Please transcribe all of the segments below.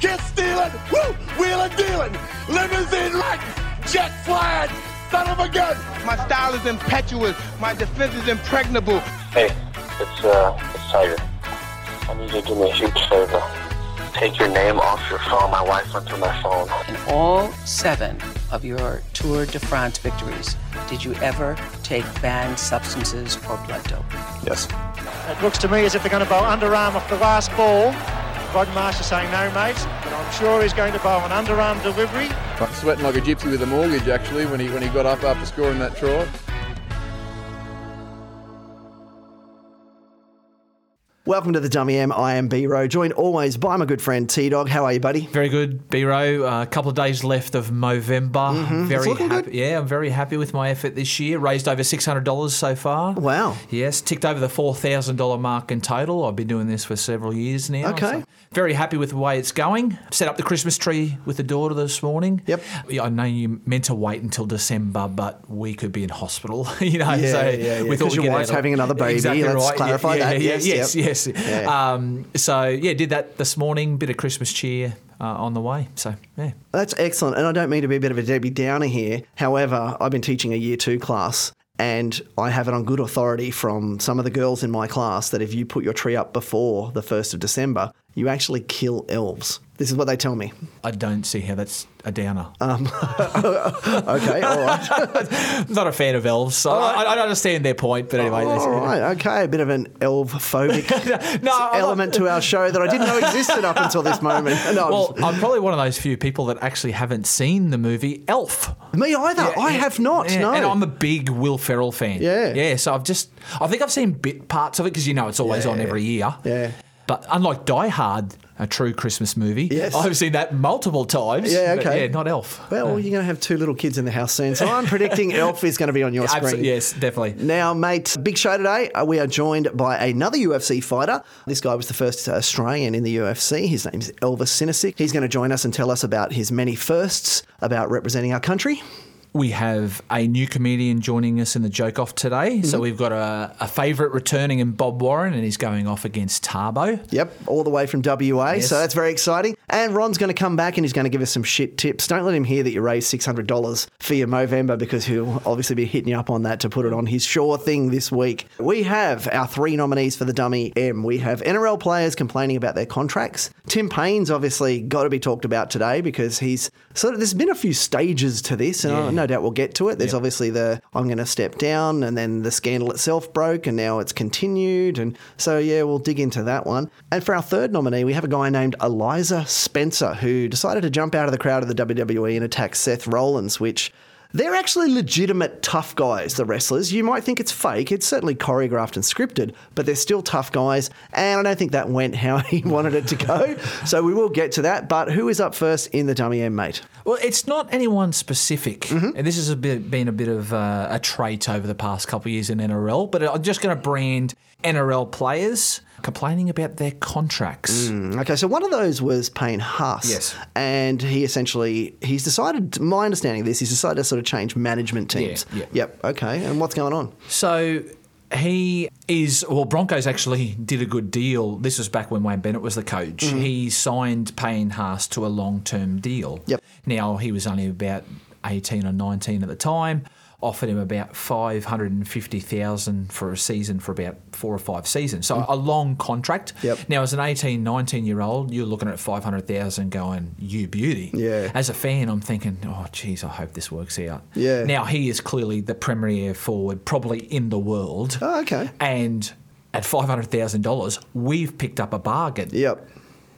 kiss stealing, woo, wheeling dealing, limousine wreck, jet flying, son of a gun. My style is impetuous. My defense is impregnable. Hey, it's uh, it's Tiger. I need you to do me a huge favor. Take your name off your phone. My wife went through my phone. In all seven of your Tour de France victories, did you ever take banned substances or blood dope? Yes. It looks to me as if they're going to bowl underarm off the last ball. Rod Marsh is saying no, mate, but I'm sure he's going to bowl an underarm delivery. Sweating like a gypsy with a mortgage, actually, when he when he got up after scoring that try. Welcome to the Dummy M. I am B Row, joined always by my good friend T Dog. How are you, buddy? Very good, B-Row. A couple of days left of Movember. Mm-hmm. Very happy. good. Yeah, I'm very happy with my effort this year. Raised over six hundred dollars so far. Wow. Yes, ticked over the four thousand dollar mark in total. I've been doing this for several years now. Okay. so very happy with the way it's going. Set up the Christmas tree with the daughter this morning. Yep. Yeah, I know you meant to wait until December, but we could be in hospital. you know, Yeah, so yeah, yeah. we thought your wife's having another baby. Exactly Let's right. clarify yeah, that. Yeah, Yes, yes, yep. Yeah. Um, so yeah, did that this morning. Bit of Christmas cheer uh, on the way. So yeah. That's excellent. And I don't mean to be a bit of a Debbie Downer here. However, I've been teaching a year two class. And I have it on good authority from some of the girls in my class that if you put your tree up before the 1st of December, you actually kill elves. This is what they tell me. I don't see how that's a downer. Um, Okay, all right. I'm not a fan of elves, so I, I understand their point. But anyway, all right, okay. A bit of an elf phobic No, I'm element to our show that I didn't know existed up until this moment. No, I'm just- I'm probably one of those few people that actually haven't seen the movie Elf. me either. I Yeah, have not. no. and I'm a big Will Ferrell fan. Yeah. yeah. So I've just, I think I've seen bit parts of it because you know it's always on every year. Yeah. But unlike Die Hard, a true Christmas movie, Yes. I've seen that multiple times. Yeah, okay. yeah, not Elf. well, you're going to have two little kids in the house soon, so I'm predicting Elf is going to be on your screen. Absolutely, yes, definitely. Now, mate, big show today. Uh, We are joined by another UFC fighter. This guy was the first Australian in the UFC. His name's Elvis Sinosic. He's going to join us and tell us about his many firsts about representing our country. We have a new comedian joining us in the joke off today. Mm-hmm. So we've got a, a favourite returning in Bob Warren, and he's going off against Thabo. Yep, all the way from WA. Yes. So that's very exciting. And Ron's going to come back and he's going to give us some shit tips. Don't let him hear that you raised $600 for your Movember because he'll obviously be hitting you up on that to put it on his sure thing this week. We have our three nominees for the Dummy M. We have NRL players complaining about their contracts. Tim Paine's obviously got to be talked about today because he's sort of, there's been a few stages to this and I no doubt we'll get to it. There's obviously the I'm going to step down and then the scandal itself broke and now it's continued. And so, yeah, we'll dig into that one. And for our third nominee, we have a guy named Eliza Spencer who decided to jump out of the crowd of the WWE and attack Seth Rollins, which they're actually legitimate tough guys, the wrestlers. You might think it's fake. It's certainly choreographed and scripted, but they're still tough guys. And I don't think that went how he wanted it to go. So we will get to that. But who is up first in the Dummy M, mate? Well, it's not anyone specific, Mm-hmm. and this has a bit, been a bit of uh, a trait over the past couple of years in NRL. But I'm just going to brand NRL players complaining about their contracts. Mm, okay, so one of those was Payne Haas. Yes. And he essentially, he's decided, my understanding of this, he's decided to sort of change management teams. yeah. Yep, okay. And what's going on? So he is well. Broncos actually did a good deal. This was back when Wayne Bennett was the coach. Mm-hmm. He signed Payne Haas to a long-term deal. Yep. Now he was only about eighteen or nineteen at the time. Offered him about five hundred and fifty thousand for a season for about four or five seasons. So a long contract. Yep. Now as an 18, 19 year old, you're looking at five hundred thousand, going you beauty. Yeah. As a fan, I'm thinking, oh geez, I hope this works out. Yeah. Now he is clearly the premier air forward, probably in the world. Oh, okay. And at five hundred thousand dollars, we've picked up a bargain. Yep,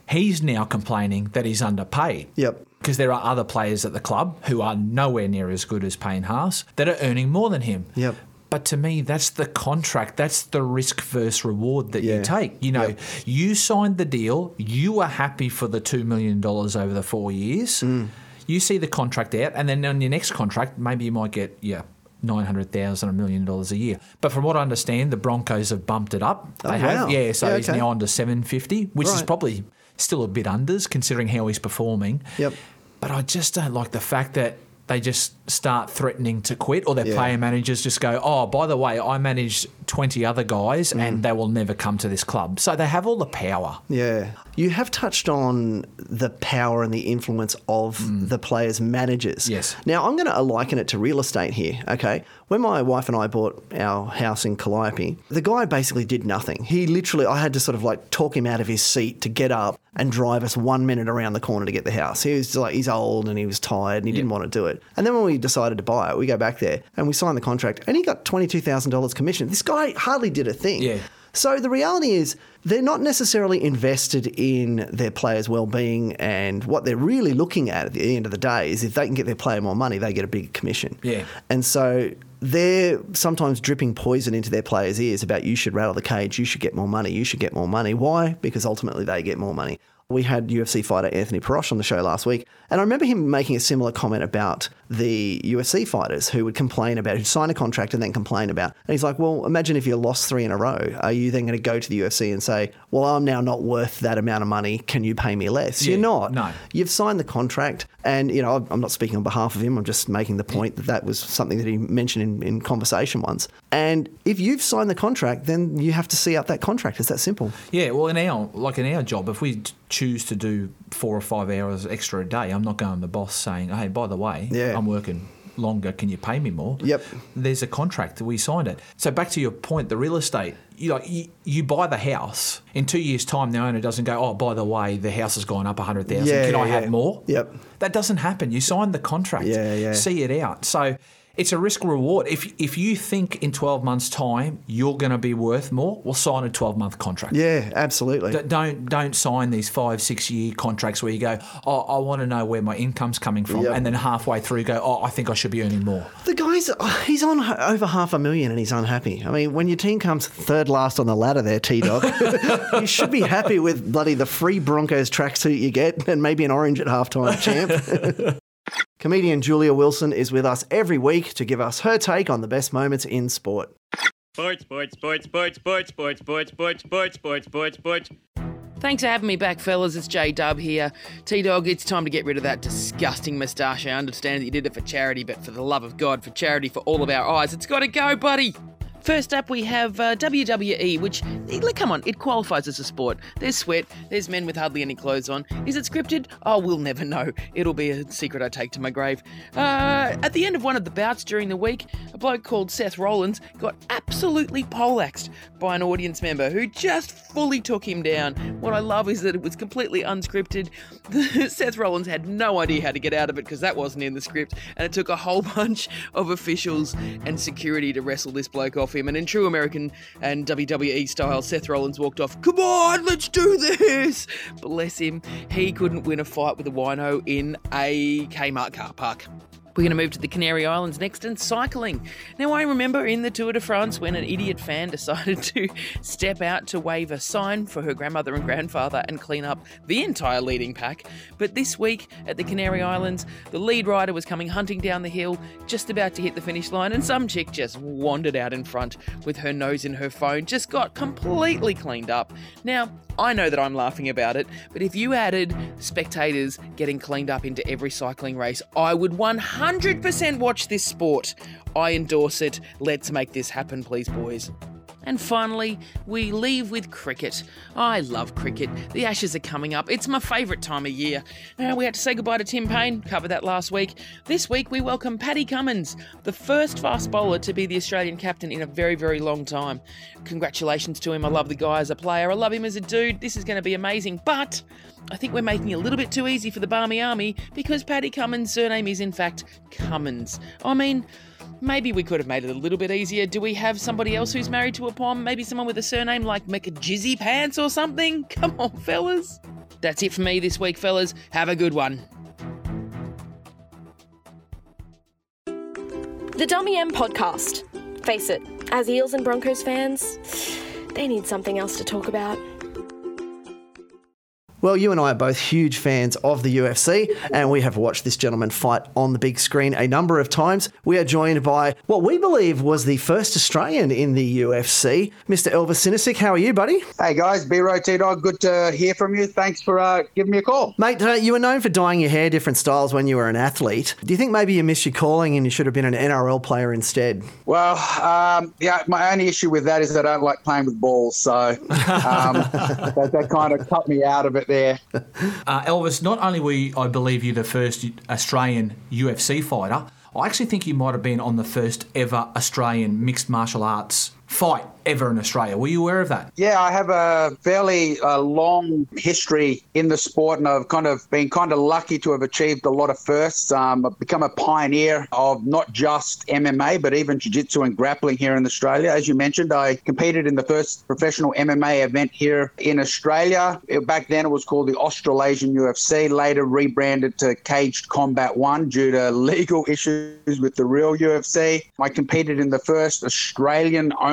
He's now complaining that he's underpaid. Yep. Because there are other players at the club who are nowhere near as good as Payne Haas that are earning more than him. Yep. But to me, that's the contract. That's the risk versus reward that Yeah. you take. You know, Yep. you signed the deal. You were happy for the $2 million over the four years. Mm. You see the contract out, and then on your next contract, maybe you might get, yeah. Nine hundred thousand, a million dollars a year. But from what I understand, the Broncos have bumped it up. They Oh, have, wow. yeah. So Yeah, he's now on to seven fifty, which is probably still a bit unders considering how he's performing. Yep. But I just don't like the fact that they just start threatening to quit, or their Yeah. player managers just go, "Oh, by the way, I manage twenty other guys, Mm. and they will never come to this club." So they have all the power. Yeah. You have touched on the power and the influence of the players' managers. Yes. Now, I'm going to liken it to real estate here, okay? When my wife and I bought our house in Calliope, the guy basically did nothing. He literally, I had to sort of like talk him out of his seat to get up and drive us one minute around the corner to get the house. He was like, he's old and he was tired and he didn't want to do it. And then when we decided to buy it, we go back there and we signed the contract and he got $22,000 commission. This guy hardly did a thing. Yeah. So the reality is they're not necessarily invested in their players' well-being and what they're really looking at at the end of the day is if they can get their player more money, they get a bigger commission. Yeah. And so they're sometimes dripping poison into their players' ears about you should rattle the cage, you should get more money, you should get more money. Why? Because ultimately they get more money. We had UFC fighter Anthony Perosh on the show last week, and I remember him making a similar comment about the UFC fighters who would complain about, who'd sign a contract and then complain about. And he's like, well, imagine if you lost three in a row. Are you then going to go to the UFC and say, well, I'm now not worth that amount of money. Can you pay me less? Yeah, You're not. no. You've signed the contract, and you know I'm not speaking on behalf of him. I'm just making the point that that was something that he mentioned in, in conversation once. And if you've signed the contract, then you have to see out that contract. It's that simple. Yeah, well, in our like in our job, if we choose to do four or five hours extra a day, I'm not going to the boss saying, "Hey, by the way, Yeah. I'm working longer. Can you pay me more?" Yep. There's a contract. We signed it. So back to your point, the real estate. You like you, you buy the house in two years' time. The owner doesn't go, "Oh, by the way, the house has gone up a hundred thousand. Yeah, Can I yeah, have more?" Yep. That doesn't happen. You signed the contract. Yeah, yeah. See it out. So. It's a risk reward. If if you think in 12 months' time you're going to be worth more, well, sign a 12 month contract. Yeah, absolutely. D- don't don't sign these five six year contracts where you go oh I want to know where my income's coming from Yep. and then halfway through go oh I think I should be earning more The guy's he's on over half a million and he's unhappy. I mean, when your team comes third last on the ladder there, T Dog, you should be happy with bloody the free Broncos tracksuit you get and maybe an orange at halftime, champ. Comedian Julia Wilson is with us every week to give us her take on the best moments in sport. Sports, sports, sports, sports, sports, sports, sports, sports, sports, sports, sports, sports. Thanks for having me back, fellas. It's J Dub here. T Dog, it's time to get rid of that disgusting moustache. I understand that you did it for charity, but for the love of God, for charity for all of our eyes, it's got to go, buddy. First up, we have uh, WWE, which, come on, it qualifies as a sport. There's sweat, there's men with hardly any clothes on. Is it scripted? Oh, we'll never know. It'll be a secret I take to my grave. Uh, at the end of one of the bouts during the week, a bloke called Seth Rollins got absolutely poleaxed by an audience member who just fully took him down. What I love is that it was completely unscripted. Seth Rollins had no idea how to get out of it because that wasn't in the script, and it took a whole bunch of officials and security to wrestle this bloke off him. And in true American and WWE style, Seth Rollins walked off, Come on, let's do this! Bless him, he couldn't win a fight with a wino in a Kmart car park. We're going to move to the Canary Islands next and cycling. Now, I remember in the Tour de France when an idiot fan decided to step out to wave a sign for her grandmother and grandfather and clean up the entire leading pack. But this week at the Canary Islands, the lead rider was coming hunting down the hill, just about to hit the finish line, and some chick just wandered out in front with her nose in her phone, just got completely cleaned up. Now, I know that I'm laughing about it, but if you added spectators getting cleaned up into every cycling race, I would 100% watch this sport. I endorse it. Let's make this happen, please, boys. And finally, we leave with cricket. I love cricket. The Ashes are coming up. It's my favourite time of year. Uh, we had to say goodbye to Tim Paine, covered that last week. This week, we welcome Paddy Cummins, the first fast bowler to be the Australian captain in a very, very long time. Congratulations to him. I love the guy as a player. I love him as a dude. This is going to be amazing. But I think we're making it a little bit too easy for the Barmy Army because Paddy Cummins' surname is, in fact, Cummins. I mean, Maybe we could have made it a little bit easier. Do we have somebody else who's married to a pom? Maybe someone with a surname like McJizzy Pants or something? Come on, fellas. That's it for me this week, fellas. Have a good one. The Dummy M podcast. Face it, as Eels and Broncos fans, they need something else to talk about. Well, you and I are both huge fans of the UFC, and we have watched this gentleman fight on the big screen a number of times. We are joined by what we believe was the first Australian in the UFC, Mr. Elvis Sinosic. How are you, buddy? Hey guys, B Row T Dog, good to hear from you. Thanks for uh, giving me a call. Mate, uh, you were known for dyeing your hair different styles when you were an athlete. Do you think maybe you missed your calling and you should have been an NRL player instead? Well, um, yeah, my only issue with that is I don't like playing with balls, so um, that, that kind of cut me out of it there. Uh, Elvis, not only were you, I believe you the first Australian UFC fighter, I actually think you might have been on the first ever Australian mixed martial arts fight ever in Australia. Were you aware of that? Yeah, I have a fairly uh, long history in the sport, and I've kind of been kind of lucky to have achieved a lot of firsts. Um, I've become a pioneer of not just MMA, but even jiu-jitsu and grappling here in Australia. As you mentioned, I competed in the first professional MMA event here in Australia. It, back then, it was called the Australasian UFC. Later, rebranded to Caged Combat One due to legal issues with the real UFC. I competed in the first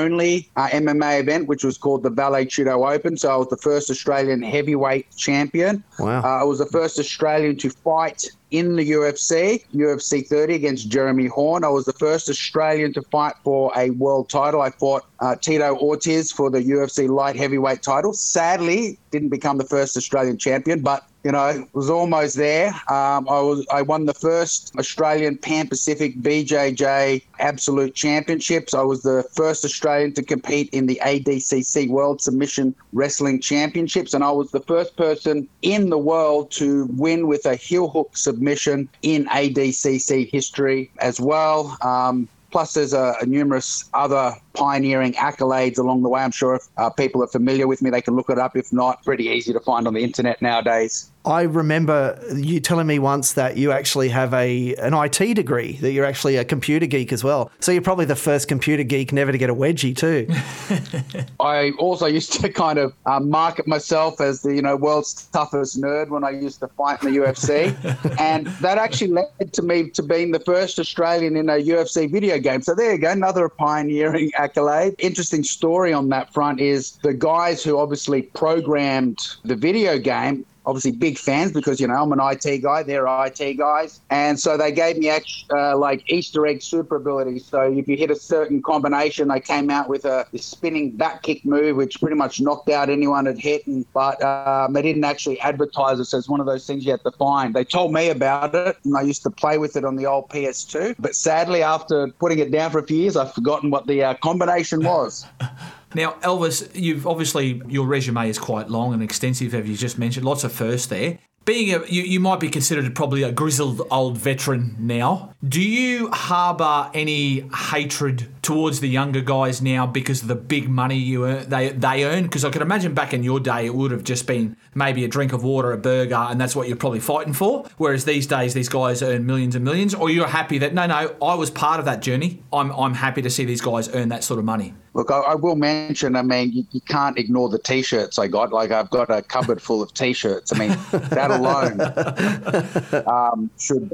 Australian-only uh, MMA event, which was called the Vale Tudo Open. So I was the first Australian heavyweight champion. Wow. Uh, I was the first Australian to fight in the UFC, UFC 30 against Jeremy Horn. I was the first Australian to fight for a world title. I fought uh, Tito Ortiz for the UFC light heavyweight title. Sadly, didn't become the first Australian champion, but you know, it was almost there. Um, I was I won the first Australian Pan Pacific BJJ Absolute Championships. I was the first Australian to compete in the ADCC World Submission Wrestling Championships, and I was the first person in the world to win with a heel hook submission in ADCC history as well. Um, Plus, there's a, a, numerous other pioneering accolades along the way. I'm sure if uh, people are familiar with me, they can look it up. If not, pretty easy to find on the internet nowadays. I remember you telling me once that you actually have a an IT degree, that you're actually a computer geek as well. So you're probably the first computer geek never to get a wedgie too. I also used to kind of uh, market myself as the you know world's toughest nerd when I used to fight in the UFC, and that actually led to me to being the first Australian in a UFC video game. So there you go, another pioneering accolade. Interesting story on that front is the guys who obviously programmed the video game obviously big fans because you know I'm an IT guy, they're IT guys, and so they gave me uh, like Easter egg super abilities. So if you hit a certain combination, they came out with a spinning back kick move, which pretty much knocked out anyone it hit. And, but um, they didn't actually advertise it as one of those things you have to find. They told me about it, and I used to play with it on the old PS2. But sadly, after putting it down for a few years, I've forgotten what the uh, combination was. Now, Elvis, you've obviously your resume is quite long and extensive, as you just mentioned. Lots of firsts there. Being a, you, you might be considered probably a grizzled old veteran now. Do you harbour any hatred towards the younger guys now because of the big money you earn, they they earn? Because I can imagine back in your day it would have just been maybe a drink of water, a burger, and that's what you're probably fighting for. Whereas these days these guys earn millions and millions. Or you're happy that no, no, I was part of that journey. I'm I'm happy to see these guys earn that sort of money. Look, I, I, will mention. I mean, you, you, can't ignore the T-shirts I got. Like I've got a cupboard full of T-shirts. I mean, that alone um, should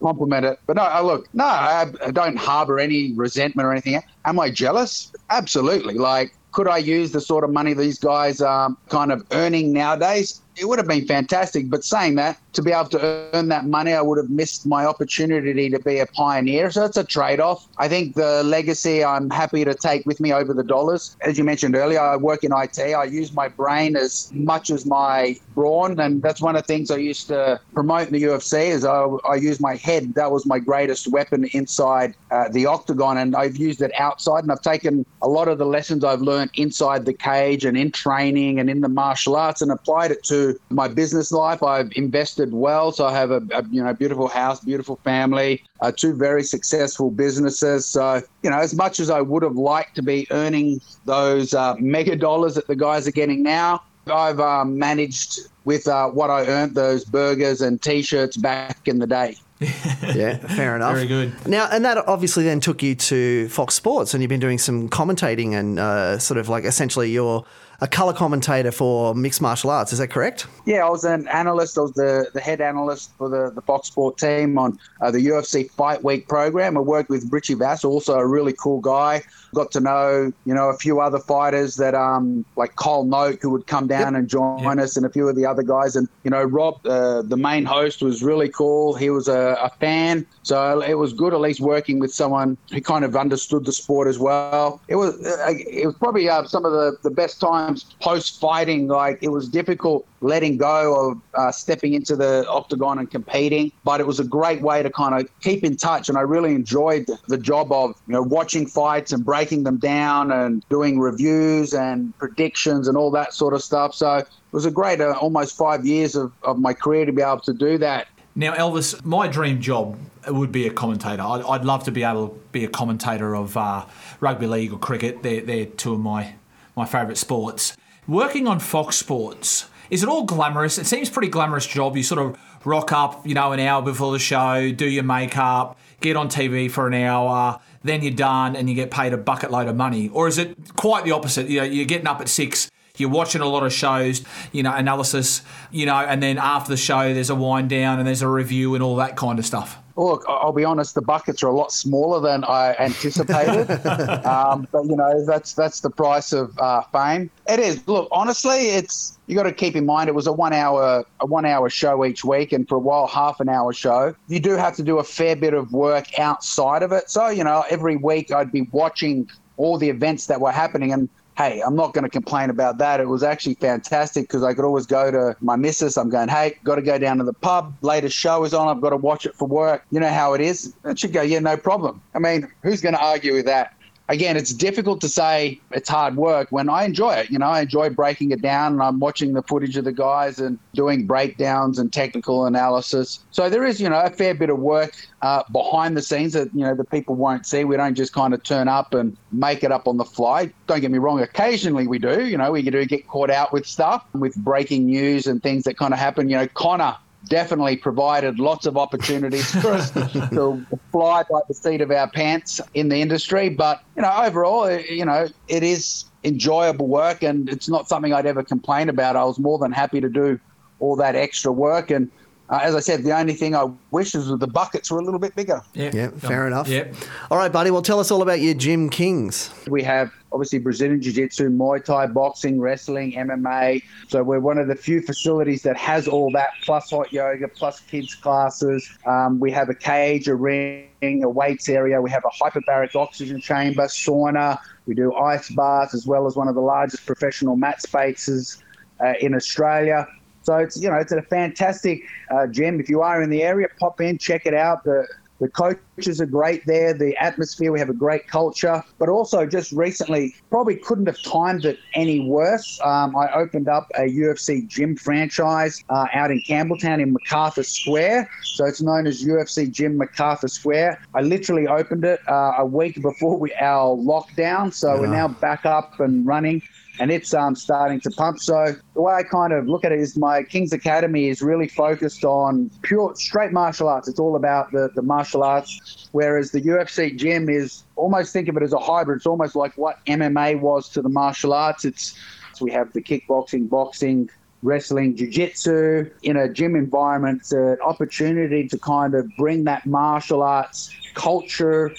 compliment it. But no, I look, no, I, I don't harbour any resentment or anything. Am I jealous? Absolutely. Like, could I use the sort of money these guys are kind of earning nowadays? It would have been fantastic. But saying that, to be able to earn that money, I would have missed my opportunity to be a pioneer. So it's a trade off. I think the legacy I'm happy to take with me over the dollars. As you mentioned earlier, I work in IT. I use my brain as much as my brawn. And that's one of the things I used to promote in the UFC is I, I use my head. That was my greatest weapon inside uh, the octagon. And I've used it outside. And I've taken a lot of the lessons I've learned inside the cage and in training and in the martial arts and applied it to my business life. I've invested invested well. So I have a, a you know beautiful house, beautiful family, uh, two very successful businesses. So you know, as much as I would have liked to be earning those uh, mega dollars that the guys are getting now, I've um, managed with uh, what I earned those burgers and t-shirts back in the day. yeah, fair enough. Very good. Now, and that obviously then took you to Fox Sports, and you've been doing some commentating and uh, sort of like essentially your a colour commentator for mixed martial arts. Is that correct? Yeah, I was an analyst. I was the, the head analyst for the, the Fox Sport team on uh, the UFC Fight Week program. I worked with Richie Vass, also a really cool guy. Got to know, you know, a few other fighters that, um, like Kyle Noke, who would come down and join us, and a few of the other guys. And, you know, Rob, uh, the main host, was really cool. He was a, a fan. So it was good at least working with someone who kind of understood the sport as well. It was, uh, it was probably uh, some of the, the best times post fighting. Like, it was difficult letting go of uh, stepping into the octagon and competing. But it was a great way to kind of keep in touch. And I really enjoyed the job of you know watching fights and breaking them down and doing reviews and predictions and all that sort of stuff. So it was a great uh, almost five years of, of my career to be able to do that. Now, Elvis, my dream job would be a commentator. I'd, I'd love to be able to be a commentator of uh, rugby league or cricket. They're, they're two of my, my favourite sports. Working on Fox Sports, is it all glamorous? It seems pretty glamorous job. You sort of rock up, you know, an hour before the show, do your makeup, get on TV for an hour, then you're done and you get paid a bucket load of money? Or is it quite the opposite? You know, you're getting up at six, you're watching a lot of shows, you know, analysis, you know, and then after the show, there's a wind down and there's a review and all that kind of stuff. Look, I'll be honest. The buckets are a lot smaller than I anticipated, um, but you know that's that's the price of uh, fame. It is. Look, honestly, it's you got to keep in mind it was a one hour a one hour show each week, and for a while half an hour show. You do have to do a fair bit of work outside of it. So you know, every week I'd be watching all the events that were happening, and hey, I'm not going to complain about that. It was actually fantastic because I could always go to my missus. I'm going, hey, got to go down to the pub. Latest show is on. I've got to watch it for work. You know how it is. And she'd go, yeah, no problem. I mean, who's going to argue with that? Again, it's difficult to say it's hard work when I enjoy it. You know, I enjoy breaking it down and I'm watching the footage of the guys and doing breakdowns and technical analysis. So there is, you know, a fair bit of work uh, behind the scenes that, you know, the people won't see. We don't just kind of turn up and make it up on the fly. Don't get me wrong, occasionally we do. You know, we do get caught out with stuff, with breaking news and things that kind of happen. You know, Conor definitely provided lots of opportunities for us to fly by the seat of our pants in the industry. But, you know, overall, you know, it is enjoyable work and it's not something I'd ever complain about. I was more than happy to do all that extra work. And uh, as I said, the only thing I wish is that the buckets were a little bit bigger. Yeah, Yeah, fair enough. Yeah. All right, buddy. Well, tell us all about your gym Kings. We have obviously Brazilian Jiu Jitsu, Muay Thai, boxing, wrestling, MMA. So we're one of the few facilities that has all that, plus hot yoga, plus kids' classes. Um, we have a cage, a ring, a weights area. We have a hyperbaric oxygen chamber, sauna. We do ice baths as well as one of the largest professional mat spaces uh, in Australia. So it's you know it's a fantastic uh, gym. If you are in the area, pop in, check it out. The the coaches are great there. The atmosphere, we have a great culture. But also, just recently, probably couldn't have timed it any worse. Um, I opened up a UFC gym franchise uh, out in Campbelltown in MacArthur Square. So it's known as UFC Gym MacArthur Square. I literally opened it uh, a week before we, our lockdown. So we're now back up and running and it's um, starting to pump. So the way I kind of look at it is my King's Academy is really focused on pure straight martial arts. It's all about the, the martial arts, whereas the UFC gym is almost think of it as a hybrid. It's almost like what MMA was to the martial arts. It's we have the kickboxing, boxing, wrestling, jiu-jitsu in a gym environment. It's an opportunity to kind of bring that martial arts culture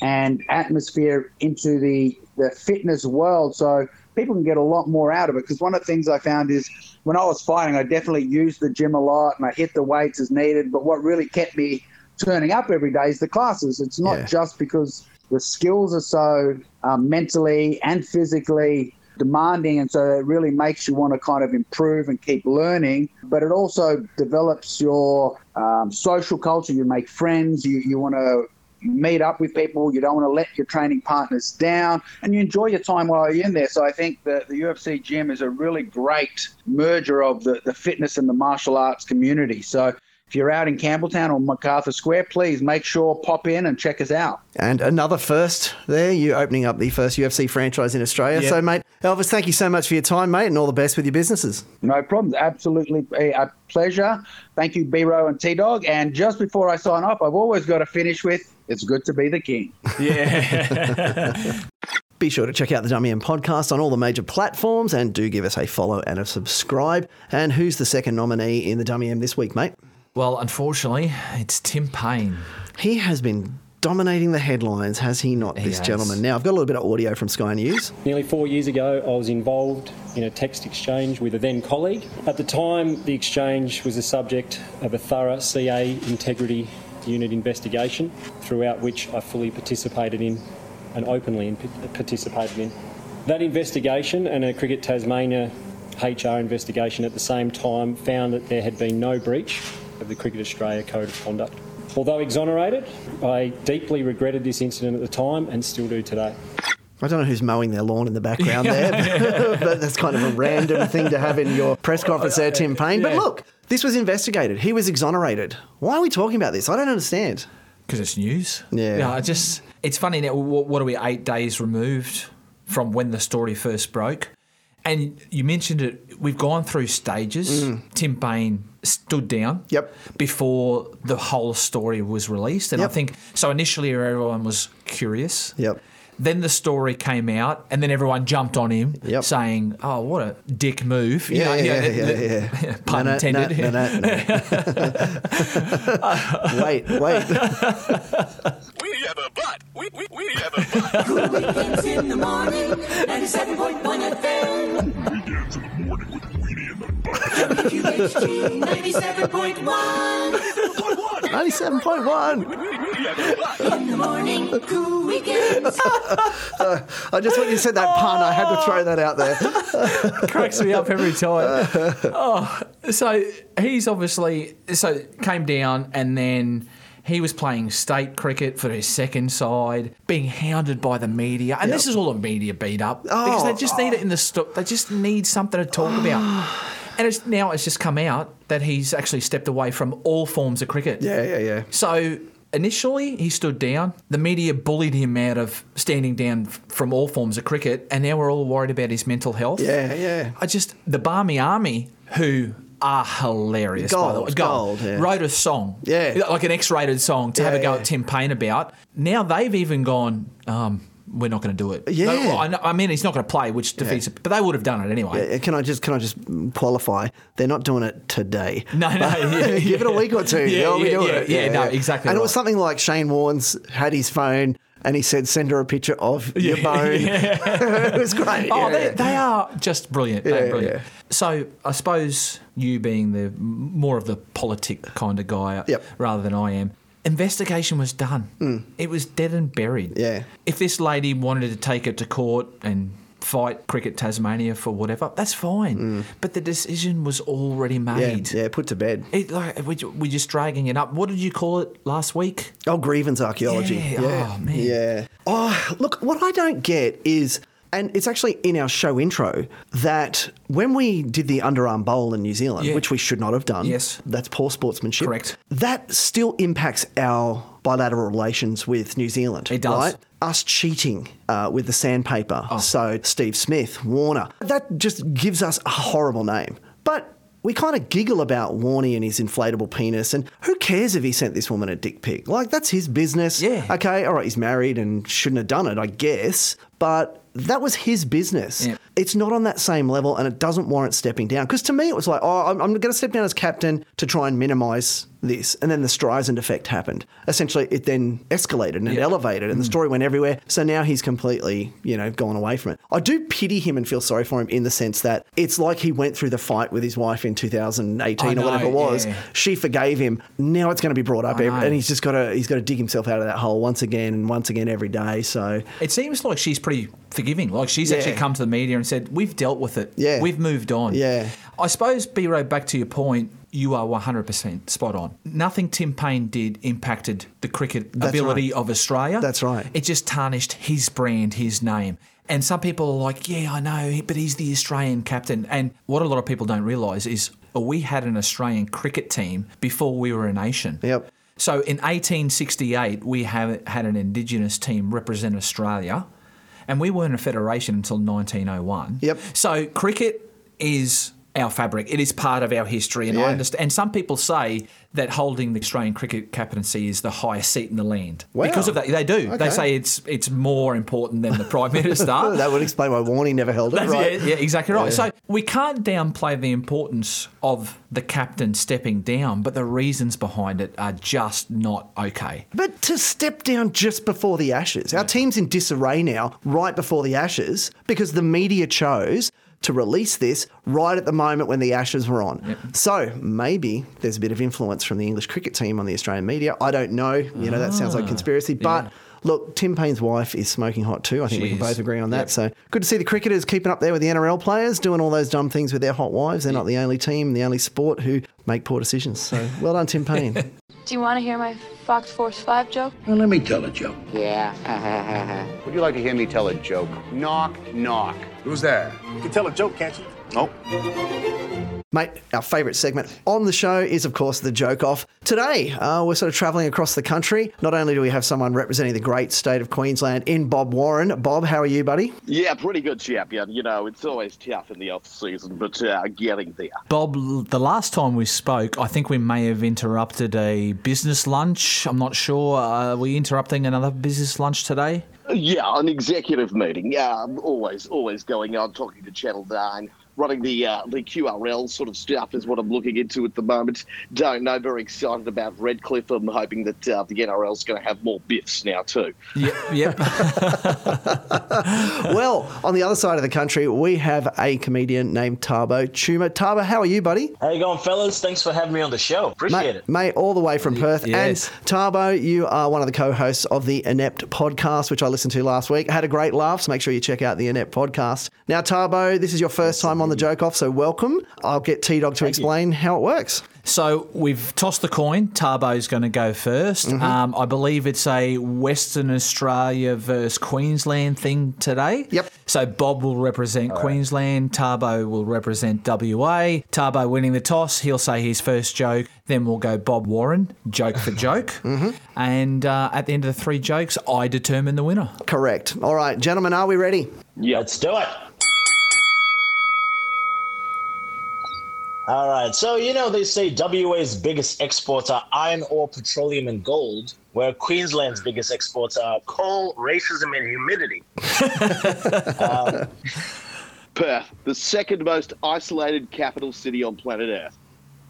and atmosphere into the, the fitness world. So people can get a lot more out of it. Because one of the things I found is when I was fighting, I definitely used the gym a lot and I hit the weights as needed. But what really kept me turning up every day is the classes. It's not Yeah. just because the skills are so um, mentally and physically demanding and so it really makes you want to kind of improve and keep learning but it also develops your um, social culture you make friends you, you want to meet up with people. You don't want to let your training partners down, and you enjoy your time while you're in there. So I think that the UFC gym is a really great merger of the, the fitness and the martial arts community. So if you're out in Campbelltown or MacArthur Square, please make sure pop in and check us out. And another first there, you opening up the first UFC franchise in Australia. Yeah. So, mate, Elvis, thank you so much for your time, mate, and all the best with your businesses. No problems. Absolutely a, a pleasure. Thank you, B Row and T Dog. And just before I sign off, I've always got to finish with it's good to be the king. Yeah. Be sure to check out the Dummy M podcast on all the major platforms and do give us a follow and a subscribe. And who's the second nominee in the Dummy M this week, mate? Well, unfortunately, it's Tim Paine. He has been dominating the headlines, has he not, He this has. gentleman? Now, I've got a little bit of audio from Sky News. Nearly four years ago, I was involved in a text exchange with a then colleague. At the time, the exchange was the subject of a thorough CA integrity unit investigation, throughout which I fully participated in and openly in- participated in. That investigation and a Cricket Tasmania HR investigation at the same time found that there had been no breach of the Cricket Australia Code of Conduct. Although exonerated, I deeply regretted this incident at the time and still do today. I don't know who's mowing their lawn in the background there, but that's kind of a random thing to have in your press conference there, Tim Paine. But look, this was investigated. He was exonerated. Why are we talking about this? I don't understand. Because it's news. Yeah. I just, it's funny now, what, what are we, eight days removed from when the story first broke? And you mentioned it, we've gone through stages. Tim Paine stood down Mm. Yep. before the whole story was released. And I think, so initially everyone was curious. Yep. Then the story came out, and then everyone jumped on him, Yep. saying, "Oh, what a dick move!" You Yeah, know, you know, yeah, the- yeah, yeah. Pun No, no, intended. no, no, no. wait, wait. We have a butt. We, we, we have a butt. Weekends in the morning, 97.1 FM. Weekends in the morning with 97.1. 97.1. In the morning, cool weekends. I just when you said that pun, I had to throw that out there. cracks me up every time. Oh, so he's obviously so came down and then he was playing state cricket for his second side, being hounded by the media, and this is all the media beat up because they Oh, just need it in the They just need something to talk about. And it's, now it's just come out that he's actually stepped away from all forms of cricket. Yeah, yeah, yeah. So initially he stood down. The media bullied him out of standing down f- from all forms of cricket, and now we're all worried about his mental health. Yeah, yeah. I just the Barmy Army who are hilarious. by the way. Gold, gold, yeah. Wrote a song, Yeah. like an X-rated song to have a go yeah. at Tim Paine about. Now they've even gone. Um, we're not going to do it. Yeah. No, I, I mean, he's not going to play, which defeats it. But they would have done it anyway. Can I just can I just qualify? They're not doing it today. No, no, yeah, give it a week or two. Yeah, yeah, doing yeah, it. yeah, no, exactly And it was something like Shane Warne's had his phone and he said, "Send her a picture of your bone." it was great. Oh, yeah. they, they are just brilliant. They're Yeah, brilliant. yeah. So I suppose you being the more of the politic kind of guy Yep. rather than I am. Investigation was done. It was dead and buried. Yeah. If this lady wanted to take it to court and fight Cricket Tasmania for whatever, that's fine. But the decision was already Hmm. yeah, made. yeah, put to bed. It, like, we, we're just dragging it up. What did you call it last week? Oh, grievance archaeology. Yeah, Yeah. oh, man. Yeah. Oh, look, what I don't get is, and it's actually in our show intro, that when we did the underarm bowl in New Zealand, Yeah. which we should not have done, Yes. that's poor sportsmanship. Correct. That still impacts our bilateral relations with New Zealand. It does. Right? Us cheating uh, with the sandpaper. Oh. So Steve Smith, Warner, that just gives us a horrible name. But we kind of giggle about Warney and his inflatable penis, and who cares if he sent this woman a dick pic? Like, that's his business. Yeah. Okay, all right, he's married and shouldn't have done it, I guess. But that was his business. Yeah. It's not on that same level, and it doesn't warrant stepping down. Because to me, it was like, oh, I'm, I'm going to step down as captain to try and minimise this. And then the Streisand effect happened. Essentially, it then escalated and Yeah. elevated, and the mm. story went everywhere. So now he's completely, you know, gone away from it. I do pity him and feel sorry for him in the sense that it's like he went through the fight with his wife in 2018 I or whatever it was. yeah. She forgave him. Now it's going to be brought up, every, and he's just got to he's got to dig himself out of that hole once again and once again every day. So It seems like she's pretty forgiving. Like she's actually come to the media and said, "We've dealt with it. Yeah. we've moved on." Yeah. I suppose, B. Ray, back to your point, you are 100% spot on. Nothing Tim Paine did impacted the cricket That's ability right. of Australia. That's right. It just tarnished his brand, his name. And some people are like, yeah, I know, but he's the Australian captain. And what a lot of people don't realise is we had an Australian cricket team before we were a nation. Yep. So in 1868, we have, had an Indigenous team represent Australia, and we weren't a federation until 1901. Yep. So cricket is our fabric. It is part of our history, and I understand. And some people say that holding the Australian cricket captaincy is the highest seat in the land Wow. because of that. They do. Okay. They say it's it's more important than the prime minister. that would explain why Warney never held it, right? Yeah, yeah, exactly right. Yeah. So we can't downplay the importance of the captain stepping down, but the reasons behind it are just not okay. But to step down just before the Ashes, our team's in disarray now, right before the Ashes, because the media chose to release this right at the moment when the Ashes were on. So maybe there's a bit of influence from the English cricket team on the Australian media. I don't know. You know, that sounds like Ah, conspiracy. But look, Tim Paine's wife is smoking hot too. I think we can is. both agree on that. So good to see the cricketers keeping up there with the NRL players, doing all those dumb things with their hot wives. They're not the only team, the only sport who make poor decisions. So well done, Tim Paine. Do you want to hear my Fox Force 5 joke? Well, let me tell a joke. Yeah. Would you like to hear me tell a joke? Knock, knock. Who's there? You can tell a joke, can't you? Nope. Mate, our favourite segment on the show is, of course, the joke off. Today, uh, we're sort of travelling across the country. Not only do we have someone representing the great state of Queensland in Bob Warren. Bob, how are you, buddy? Yeah, pretty good champion. You know, it's always tough in the off season, but uh, getting there. Bob, the last time we spoke, I think we may have interrupted a business lunch. I'm not sure. Are we interrupting another business lunch today? Yeah, an executive meeting. Yeah, I'm always, always going on talking to Channel Nine. Running the uh, the QRL sort of stuff is what I'm looking into at the moment. Don't know. Very excited about Redcliffe. I'm hoping that uh, the is going to have more biffs now too. Yep, yep. well, on the other side of the country, we have a comedian named Thabo Tshuma. Thabo, how are you, buddy? How you going, fellas? Thanks for having me on the show. Appreciate mate, it. Mate, all the way from Perth. Yes. And Thabo, you are one of the co hosts of the Inept podcast, which I listened to last week. I had a great laugh, so make sure you check out the Inept podcast. Now, Thabo, this is your first time on the joke off, so welcome. I'll get T Dog to explain how it works. So we've tossed the coin. Thabo's going to go 1st Um, I believe it's a Western Australia versus Queensland thing today. Yep. So Bob will represent Queensland. Thabo will represent WA. Thabo winning the toss. He'll say his first joke. Then we'll go Bob Warren, joke for joke. mm-hmm. And uh, at the end of the three jokes, I determine the winner. Correct. All right, gentlemen, are we ready? Yeah. Let's do it. All right. So, you know, they say WA's biggest exports are iron ore, petroleum, and gold, where Queensland's biggest exports are coal, racism, and humidity. um, Perth, the second most isolated capital city on planet Earth.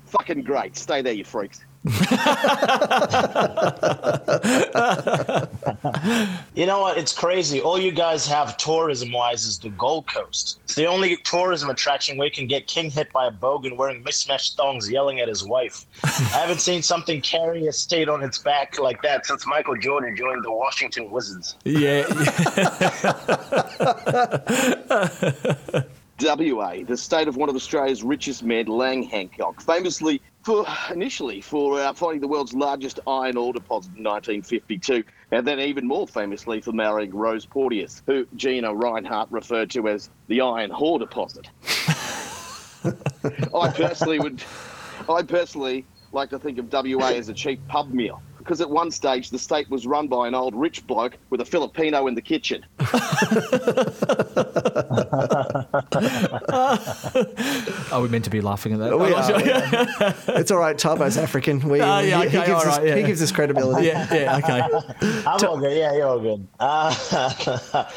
Fucking great. Stay there, you freaks. you know what? It's crazy. All you guys have tourism wise is the Gold Coast. It's the only tourism attraction where you can get king hit by a bogan wearing mismatched thongs yelling at his wife. I haven't seen something carry a state on its back like that since Michael Jordan joined the Washington Wizards. Yeah. WA, the state of one of Australia's richest men, Lang Hancock, famously for initially for uh, finding the world's largest iron ore deposit in 1952, and then even more famously for marrying Rose Porteous, who Gina Rinehart referred to as the iron ore deposit. I personally would, I personally like to think of WA as a cheap pub meal. Because at one stage the state was run by an old rich bloke with a Filipino in the kitchen. Are we meant to be laughing at that? We I'm are, sure. we It's all right. Thabo's African. We, Oh, yeah, he, he gives all us, right, yeah. he gives us credibility. Yeah, yeah, okay. I'm all good. Yeah, you're all good. Uh,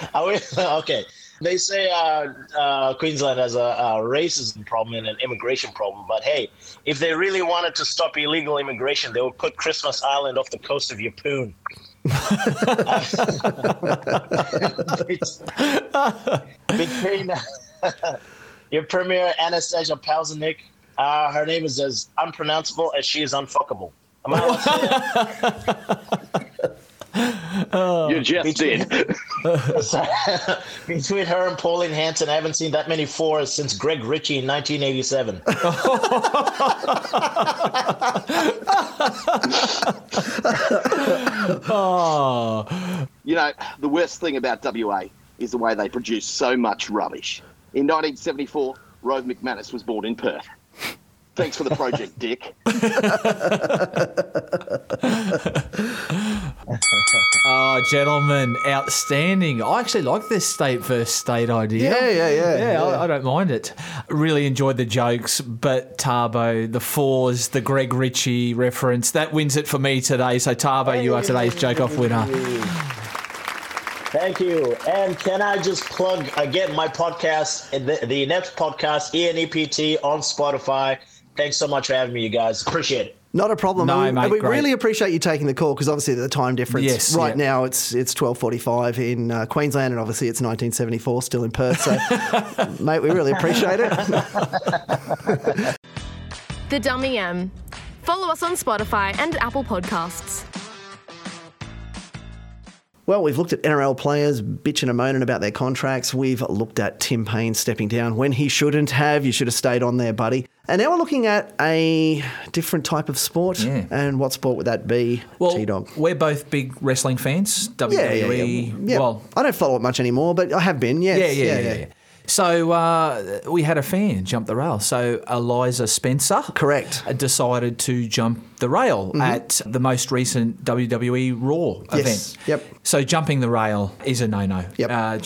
are we, okay. They say uh, uh, Queensland has a, a racism problem and an immigration problem, but hey, if they really wanted to stop illegal immigration, they would put Christmas Island off the coast of Yeppoon. Between your premier Anastasia Palzanik, uh, her name is as unpronounceable as she is unfuckable. Am I allowed to say that? you just Between- did. Between her and Pauline Hanson, I haven't seen that many fours since Greg Ritchie in 1987. oh. You know, the worst thing about WA is the way they produce so much rubbish. In 1974, Rove McManus was born in Perth. Thanks for the project, Dick. Oh, gentlemen, outstanding. I actually like this state versus state idea. Yeah, yeah, yeah, Yeah, yeah. I, I don't mind it. Really enjoyed the jokes, but Thabo, the fours, the Greg Ritchie reference, that wins it for me today. So, Thabo, you are today's joke off winner. Thank you. And can I just plug again my podcast, the, the next podcast, ENEPT on Spotify. Thanks so much for having me, you guys. Appreciate it. Not a problem. No, and we, mate, and we great. really appreciate you taking the call because obviously the time difference. Yes, right yeah. now it's it's twelve forty five in uh, Queensland, and obviously it's nineteen seventy four still in Perth. So, mate, we really appreciate it. The Dummy M. Follow us on Spotify and Apple Podcasts. Well, we've looked at NRL players bitching and moaning about their contracts. We've looked at Tim Paine stepping down when he shouldn't have. You should have stayed on there, buddy. And now we're looking at a different type of sport. Yeah. And what sport would that be, Well, T-Dog? we're both big wrestling fans. WWE. Yeah, yeah, yeah. Well, I don't follow it much anymore, but I have been. Yes. yeah, yeah, yeah, yeah. So uh, we had a fan jump the rail. So Eliza Spencer, correct, decided to jump the rail Mhm. at the most recent WWE Raw Yes. event. Yep. So jumping the rail is a no-no. Yep. Uh,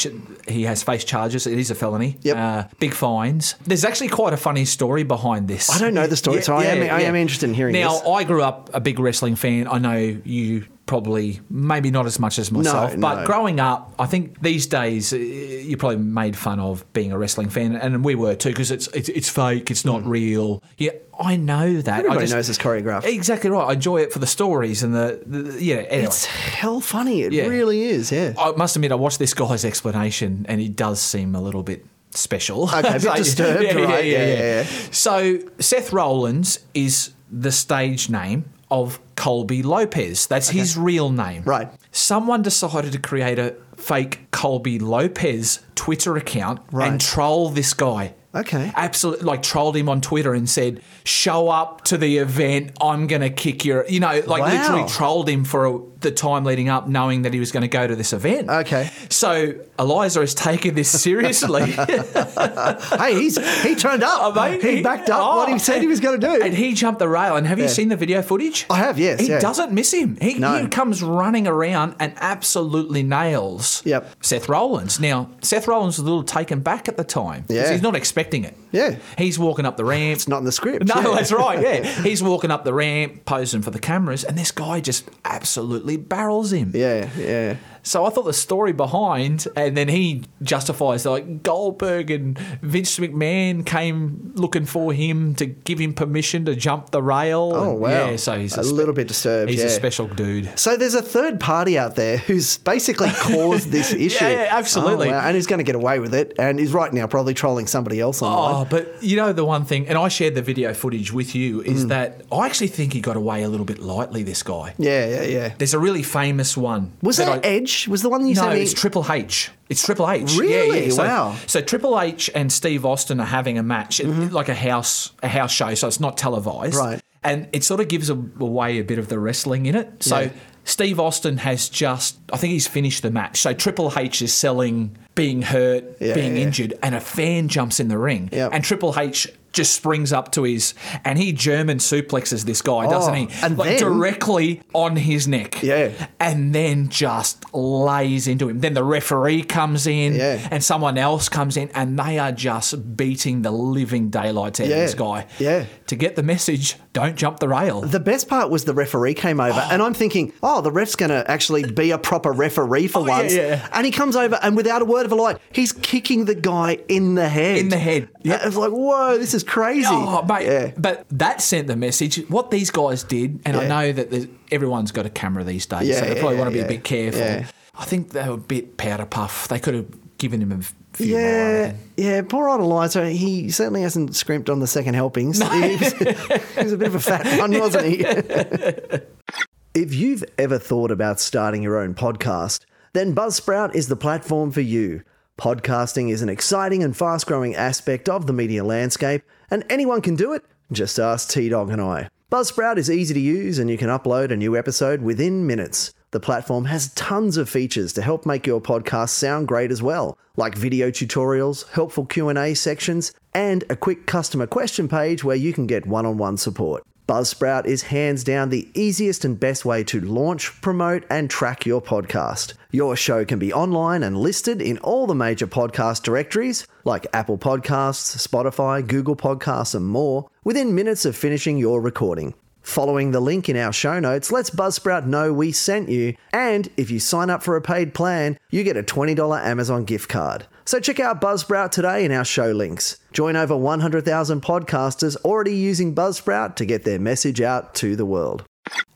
he has faced charges. It is a felony. Yep. Uh, big fines. There's actually quite a funny story behind this. I don't know the story, so I am- I am interested in hearing now, this. I grew up a big wrestling fan. I know you probably maybe not as much as myself, but no. growing up, I think these days uh, you're probably made fun of being a wrestling fan, and we were too because it's, it's it's fake, it's not real. Yeah, I know that. Mm. Everybody I just, knows it's choreographed. Exactly right. I enjoy it for the stories and the, the yeah. Anyway. It's hell funny. It Yeah. really is. Yeah. I must admit, I watched this guy's explanation, and he does seem a little bit special. Okay, a bit disturbed, right? Yeah, yeah, yeah. So Seth Rollins is the stage name of Colby Lopez. That's his real name. Right. Someone decided to create a fake Colby Lopez Twitter account Right. and troll this guy. Okay. Absolutely, like trolled him on Twitter and said, "Show up to the event. I'm gonna kick your." You know, like Wow. literally trolled him for a, the time leading up, knowing that he was going to go to this event. Okay. So Eliza has taken this seriously. hey, he's he turned up. Oh, mate, he, backed up what he oh, said he was going to do. Oh, and he jumped the rail. And have you seen the video footage? I have, yes. He yeah. doesn't miss him. He, No. he comes running around and absolutely nails Yep. Seth Rollins. Now, Seth Rollins was a little taken back at the time. Yeah. He's not expecting it. Yeah. He's walking up the ramp. It's not in the script. No, yeah. that's right. Yeah, he's walking up the ramp, posing for the cameras, and this guy just absolutely barrels him. Yeah, yeah. So I thought the story behind, and then he justifies like Goldberg and Vince McMahon came looking for him to give him permission to jump the rail. Oh and- wow! Yeah, so he's a spe- little bit disturbed. He's yeah. a special dude. So there's a third party out there who's basically caused this issue. yeah, absolutely. Oh, wow. And he's going to get away with it. And he's right now probably trolling somebody else online. Oh, but you know the one thing, and I shared the video footage with you, Mm. is that I actually think he got away a little bit lightly. This guy. Yeah, yeah, yeah. There's a really famous one. Was that, I- Edge? Was the one you said? no, sent me? it's Triple H. It's Triple H. Really? Yeah, yeah. So, Wow. So Triple H and Steve Austin are having a match, it- like a house a house show. So it's not televised, Mm-hmm. Right. And it sort of gives away a bit of the wrestling in it. So. Yeah. Steve Austin has just, I think he's finished the match. So Triple H is selling being hurt, Yeah, being yeah. injured, and a fan jumps in the ring. Yep. And Triple H just springs up to his, and he German suplexes this guy, doesn't Oh, he? and like then- directly on his neck. Yeah. And then just lays into him. Then the referee comes in Yeah. and someone else comes in and they are just beating the living daylights out Yeah. of this guy. Yeah. To get the message, don't jump the rail. The best part was the referee came over, oh. and I'm thinking, oh, the ref's going to actually be a proper referee for Oh, once. yeah. And he comes over, and without a word of a lie, he's kicking the guy in the head. In the head. Yeah. It's like, whoa, this is crazy. Oh, mate. Yeah. But that sent the message. What these guys did, and I know that everyone's got a camera these days, Yeah, so they probably yeah, want to be yeah, a bit careful. yeah. I think they were a bit powder puff. They could have given him a few more. I Yeah, yeah. Poor old Eliza. Uh, he certainly hasn't scrimped on the second helpings. He, was, he was a bit of a fat one, wasn't he? if you've ever thought about starting your own podcast, then Buzzsprout is the platform for you. Podcasting is an exciting and fast growing aspect of the media landscape, and anyone can do it. Just ask T Dog and I. Buzzsprout is easy to use, and you can upload a new episode within minutes. The platform has tons of features to help make your podcast sound great as well, like video tutorials, helpful Q&A sections, and a quick customer question page where you can get one-on-one support. Buzzsprout is hands down the easiest and best way to launch, promote, and track your podcast. Your show can be online and listed in all the major podcast directories like Apple Podcasts, Spotify, Google Podcasts, and more within minutes of finishing your recording. Following the link in our show notes lets Buzzsprout know we sent you, and if you sign up for a paid plan, you get a $20 Amazon gift card. So check out Buzzsprout today in our show links. Join over 100,000 podcasters already using Buzzsprout to get their message out to the world.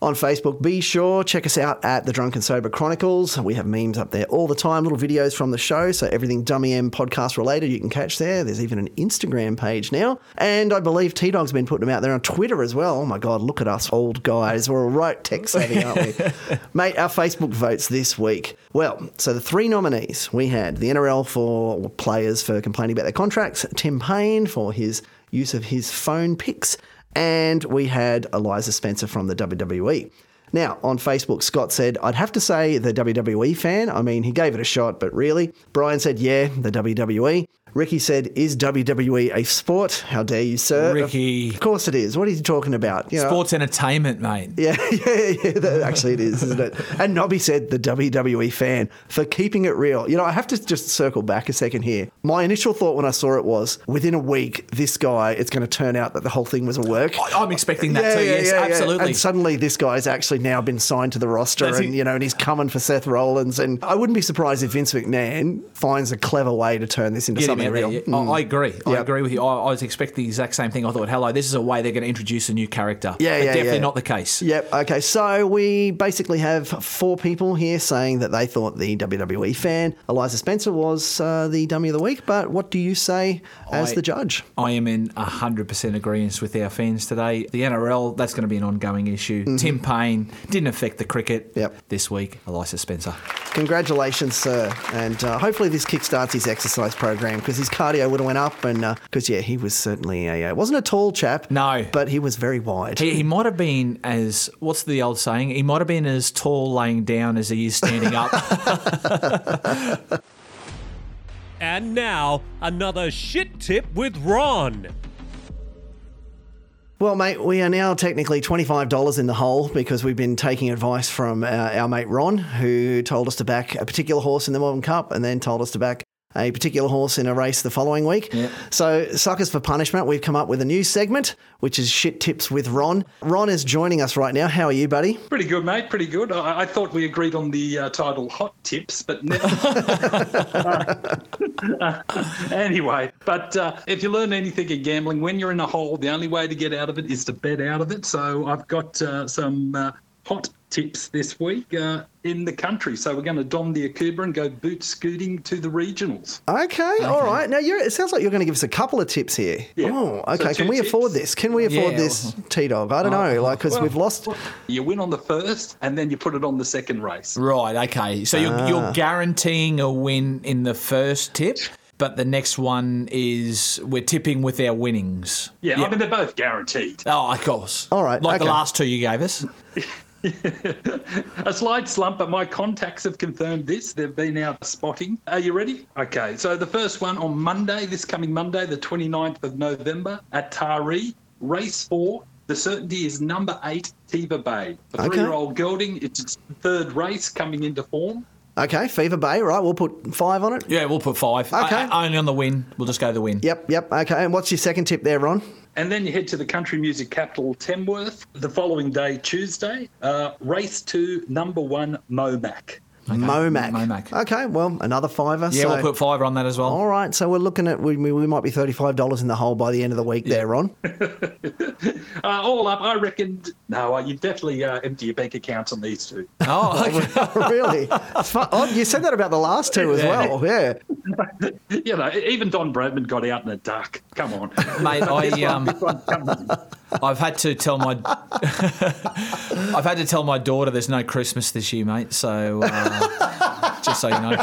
On Facebook, be sure check us out at the Drunken Sober Chronicles. We have memes up there all the time, little videos from the show, so everything Dummy M podcast related you can catch there. There's even an Instagram page now, and I believe T Dog's been putting them out there on Twitter as well. Oh my God, look at us old guys. We're all right tech savvy, aren't we? Mate, our Facebook votes this week. Well, so the three nominees we had the NRL for players for complaining about their contracts, Tim Paine for his use of his phone pics and we had Eliza Spencer from the WWE. Now, on Facebook, Scott said, I'd have to say the WWE fan. I mean, he gave it a shot, but really? Brian said, yeah, the WWE. Ricky said, "Is WWE a sport? How dare you, sir?" Ricky. of course it is. What are you talking about? You know- Sports entertainment, mate. yeah, yeah, yeah. That, actually, it is, isn't it? And Nobby said the WWE fan for keeping it real. You know, I have to just circle back a second here. My initial thought when I saw it was, within a week, this guy, it's going to turn out that the whole thing was a work. I'm expecting that too. Yes, absolutely. And suddenly, this guy's actually now been signed to the roster, That's and it. you know, and he's coming for Seth Rollins. And I wouldn't be surprised if Vince McMahon finds a clever way to turn this into Get something there, real. yeah. Mm. I, I agree. I agree with you. I, I was expecting the exact same thing. I thought, hello, this is a way they're going to introduce a new character. Yeah, but yeah, definitely yeah. not the case. Yep. Okay. So we basically have four people here saying that they thought the WWE fan Eliza Spencer was uh, the dummy of the week. But what do you say as I- the judge? I am in 100% agreement with our fans today. The NRL, that's going to be an ongoing issue. Tim Paine didn't affect the cricket Mm-hmm. Yep. this week. Eliza Spencer. Congratulations, sir. And uh, hopefully this kickstarts his exercise program because his cardio would have went up. And because yeah, he was certainly a uh, wasn't a tall chap. No. but he was very wide. He, he might have been as, what's the old saying? He might have been as tall laying down as he is standing up. And now, another shit tip with Ron. Well, mate, we are now technically $25 in the hole because we've been taking advice from uh, our mate Ron, who told us to back a particular horse in the Melbourne Cup and then told us to back a particular horse in a race the following week. So, suckers for punishment, we've come up with a new segment, which is Shit Tips with Ron. Ron is joining us right now. How are you, buddy? Pretty good, mate. Pretty good. I, I thought we agreed on the uh, title "Hot Tips," but never. anyway, but uh, if you learn anything in gambling, when you're in a hole, the only way to get out of it is to bet out of it. So I've got uh, some uh, hot tips this week uh, in the country. So we're going to don the Akubra and go boot scooting to the regionals. Okay, all right. Now, you're, it sounds like you're going to give us a couple of tips here. Yeah. Oh, okay. two Can we tips. afford this? Can we afford Yeah, this, T Dog? I don't know, like, because Well, we've lost. You win on the first, and then you put it on the second race. Right, okay. So you're, Ah. you're guaranteeing a win in the first tip, but the next one is we're tipping with our winnings. Yeah, I mean they're both guaranteed. Oh, of course. All right. Like the last two you gave us. a slight slump, but my contacts have confirmed this. They've been out spotting. Are you ready? Okay, so the first one on Monday, this coming Monday, the 29th of November at Taree, race four. The certainty is number eight, Tiva Bay. The Okay. three-year-old gelding, it's its third race coming into form. Okay, Fever Bay, right? We'll put five on it. Yeah, we'll put five. Okay. Uh, only on the win. We'll just go the win. Yep, yep. Okay, and what's your second tip there, Ron? And then you head to the country music capital, Tamworth, the following day, Tuesday. Uh, race to number one, Momac. Momac. Momac. Okay, well, another fiver. Yeah, so- we'll put five on that as well. All right, so we're looking at we, we we might be thirty five dollars in the hole by the end of the week there, Ron. Uh, all up, I reckon. No, uh, you definitely uh, empty your bank accounts on these two. Oh, really? Oh, you said that about the last two as Yeah. well. Yeah. you know, even Don Bradman got out in the dark. Come on, Mate, I, um, this one, come on. I've had to tell my I've had to tell my daughter there's no Christmas this year, mate. So uh, just so you know.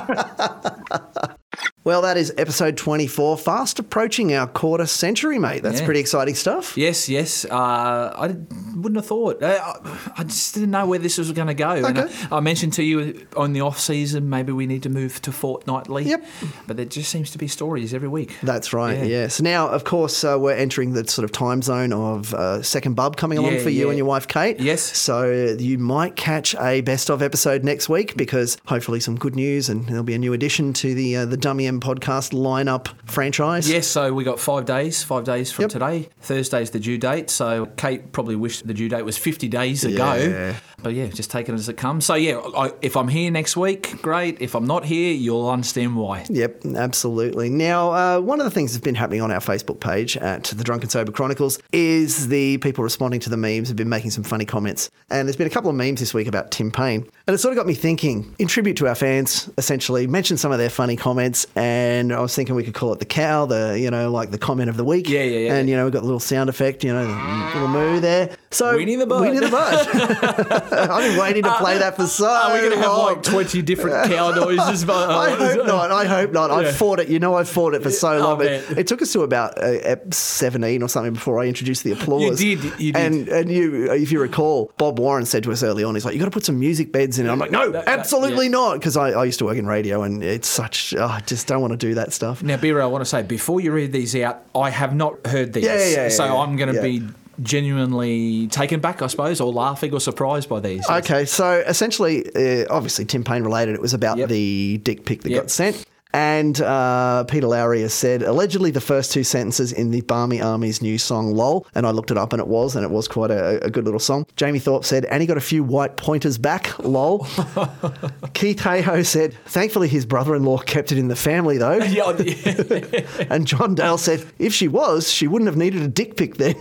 Well, that is episode twenty four, fast approaching our quarter century, mate. That's Yeah. pretty exciting stuff. Yes, yes. Uh, I did, wouldn't have thought. I, I just didn't know where this was going to go. And Okay. I, I mentioned to you on the off season, maybe we need to move to fortnightly. Yep. But there just seems to be stories every week. That's right. Yeah. Yeah. So now, of course, uh, we're entering the sort of time zone of uh, second bub coming along Yeah, for you yeah. and your wife Kate. Yes. So you might catch a best of episode next week because hopefully some good news and there'll be a new addition to the uh, the Dummy M podcast lineup franchise. Yes, so we got five days, five days from today. Thursday's the due date. So Kate probably wished the due date was 50 days ago. Yeah. But yeah, just take it as it comes. So yeah, I, if I'm here next week, great. If I'm not here, you'll understand why. Yep, absolutely. Now, uh, one of the things that's been happening on our Facebook page at the Drunken Sober Chronicles is the people responding to the memes have been making some funny comments. And there's been a couple of memes this week about Tim Paine. And it sort of got me thinking, in tribute to our fans, essentially, mention some of their funny comments. And I was thinking we could call it the cow, the, you know, like the comment of the week. Yeah, yeah, yeah. And, you know, we've got the little sound effect, you know, the little moo there. So, Winnie the Bud. Winnie the Bud. I've been waiting to play that for so Are we going to have like 20 different cow noises? But, I hope not. I hope not. Yeah. I've fought it. You know, I've fought it for so Oh, long. man. it took us to about uh, 17 or something before I introduced the applause. did, you did. And, and you, if you recall, Bob Warren said to us early on, he's like, you got to put some music beds in it. I'm like, no, That- that- absolutely yeah. not. Because I, I used to work in radio and it's such, oh, I just don't want to do that stuff. Now, Bira, I want to say before you read these out, I have not heard these. Yeah, yeah, yeah, so. I'm going to be genuinely taken back, I suppose, or laughing or surprised by these. Okay, so essentially, uh, obviously, Tim Paine related. It was about the dick pic that Yep. got sent. And uh, Peter Lowry has said, allegedly, the first two sentences in the Barmy Army's new song, LOL. And I looked it up and it was, and it was quite a, a good little song. Jamie Thorpe said, and he got a few white pointers back, lol. Keith Hayhoe said, thankfully, his brother in law kept it in the family, though. and John Dale said, if she was, she wouldn't have needed a dick pic then.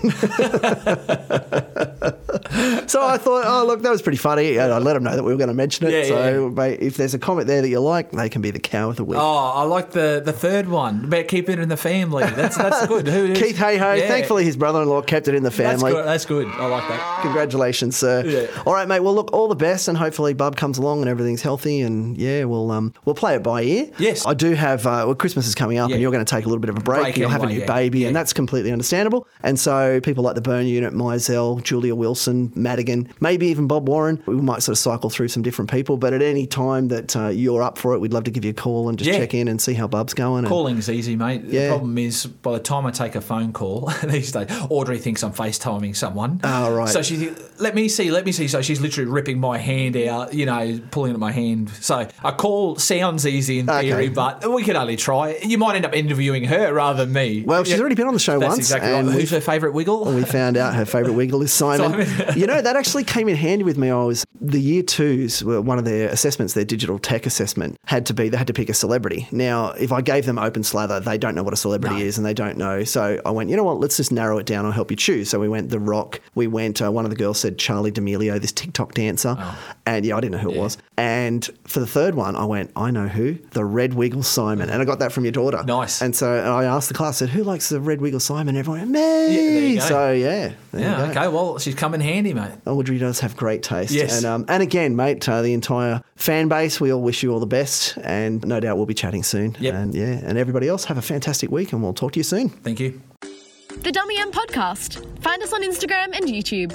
so I thought, oh, look, that was pretty funny. And I let him know that we were going to mention it. Yeah, so mate, if there's a comment there that you like, they can be the cow of the week. Oh, I like the, the third one about keeping it in the family. That's that's good. Who, Keith Hayhoe, Yeah. thankfully his brother-in-law kept it in the That's family. good. That's good. I like that. Congratulations, sir. Yeah. All right, mate. Well, look, all the best, and hopefully Bub comes along and everything's healthy, and yeah, we'll um we'll play it by ear. Yes. I do have. Uh, well, Christmas is coming up, Yeah. and you're going to take a little bit of a break. Break You'll have a new baby, and that's completely understandable. And so people like the Burn Unit, Mizell, Julia Wilson, Madigan, maybe even Bob Warren, we might sort of cycle through some different people. But at any time that uh, you're up for it, we'd love to give you a call and just Yeah. Check in and see how Bub's going. and- Calling's easy, mate. Yeah. The problem is, by the time I take a phone call these days, Audrey thinks I'm FaceTiming someone. Oh, right. So she, let me see, let me see. So she's literally ripping my hand out, you know, pulling at my hand. So a call sounds easy in theory, Okay. but we can only try. You might end up interviewing her rather than me. Well, she's Yeah. already been on the show That's once, exactly and right. Who's her favourite wiggle? And we found out her favourite wiggle is Simon. Simon. you know, that actually came in handy with me. I was the year twos were one of their assessments, their digital tech assessment had to be they had to pick a celebrity. Now, if I gave them open slather, they don't know what a celebrity is and they don't know. So I went, you know what, let's just narrow it down. I'll help you choose. So we went The Rock. We went, uh, one of the girls said Charli D'Amelio, this TikTok dancer. And yeah, I didn't know who it was. And for the third one, I went, I know who, the Red Wiggle Simon. And I got that from your daughter. Nice. And so I asked the class, I said, who likes the Red Wiggle Simon? Everyone went, me. go. So yeah. Yeah, okay. Well, she's come in handy, mate. Audrey does have great taste. Yes. And, um, and again, mate, uh, the entire fan base, we all wish you all the best. And no doubt we'll be chatting soon. Yep. And yeah, and everybody else, have a fantastic week and we'll talk to you soon. Thank you. The Dummy M Podcast. Find us on Instagram and YouTube.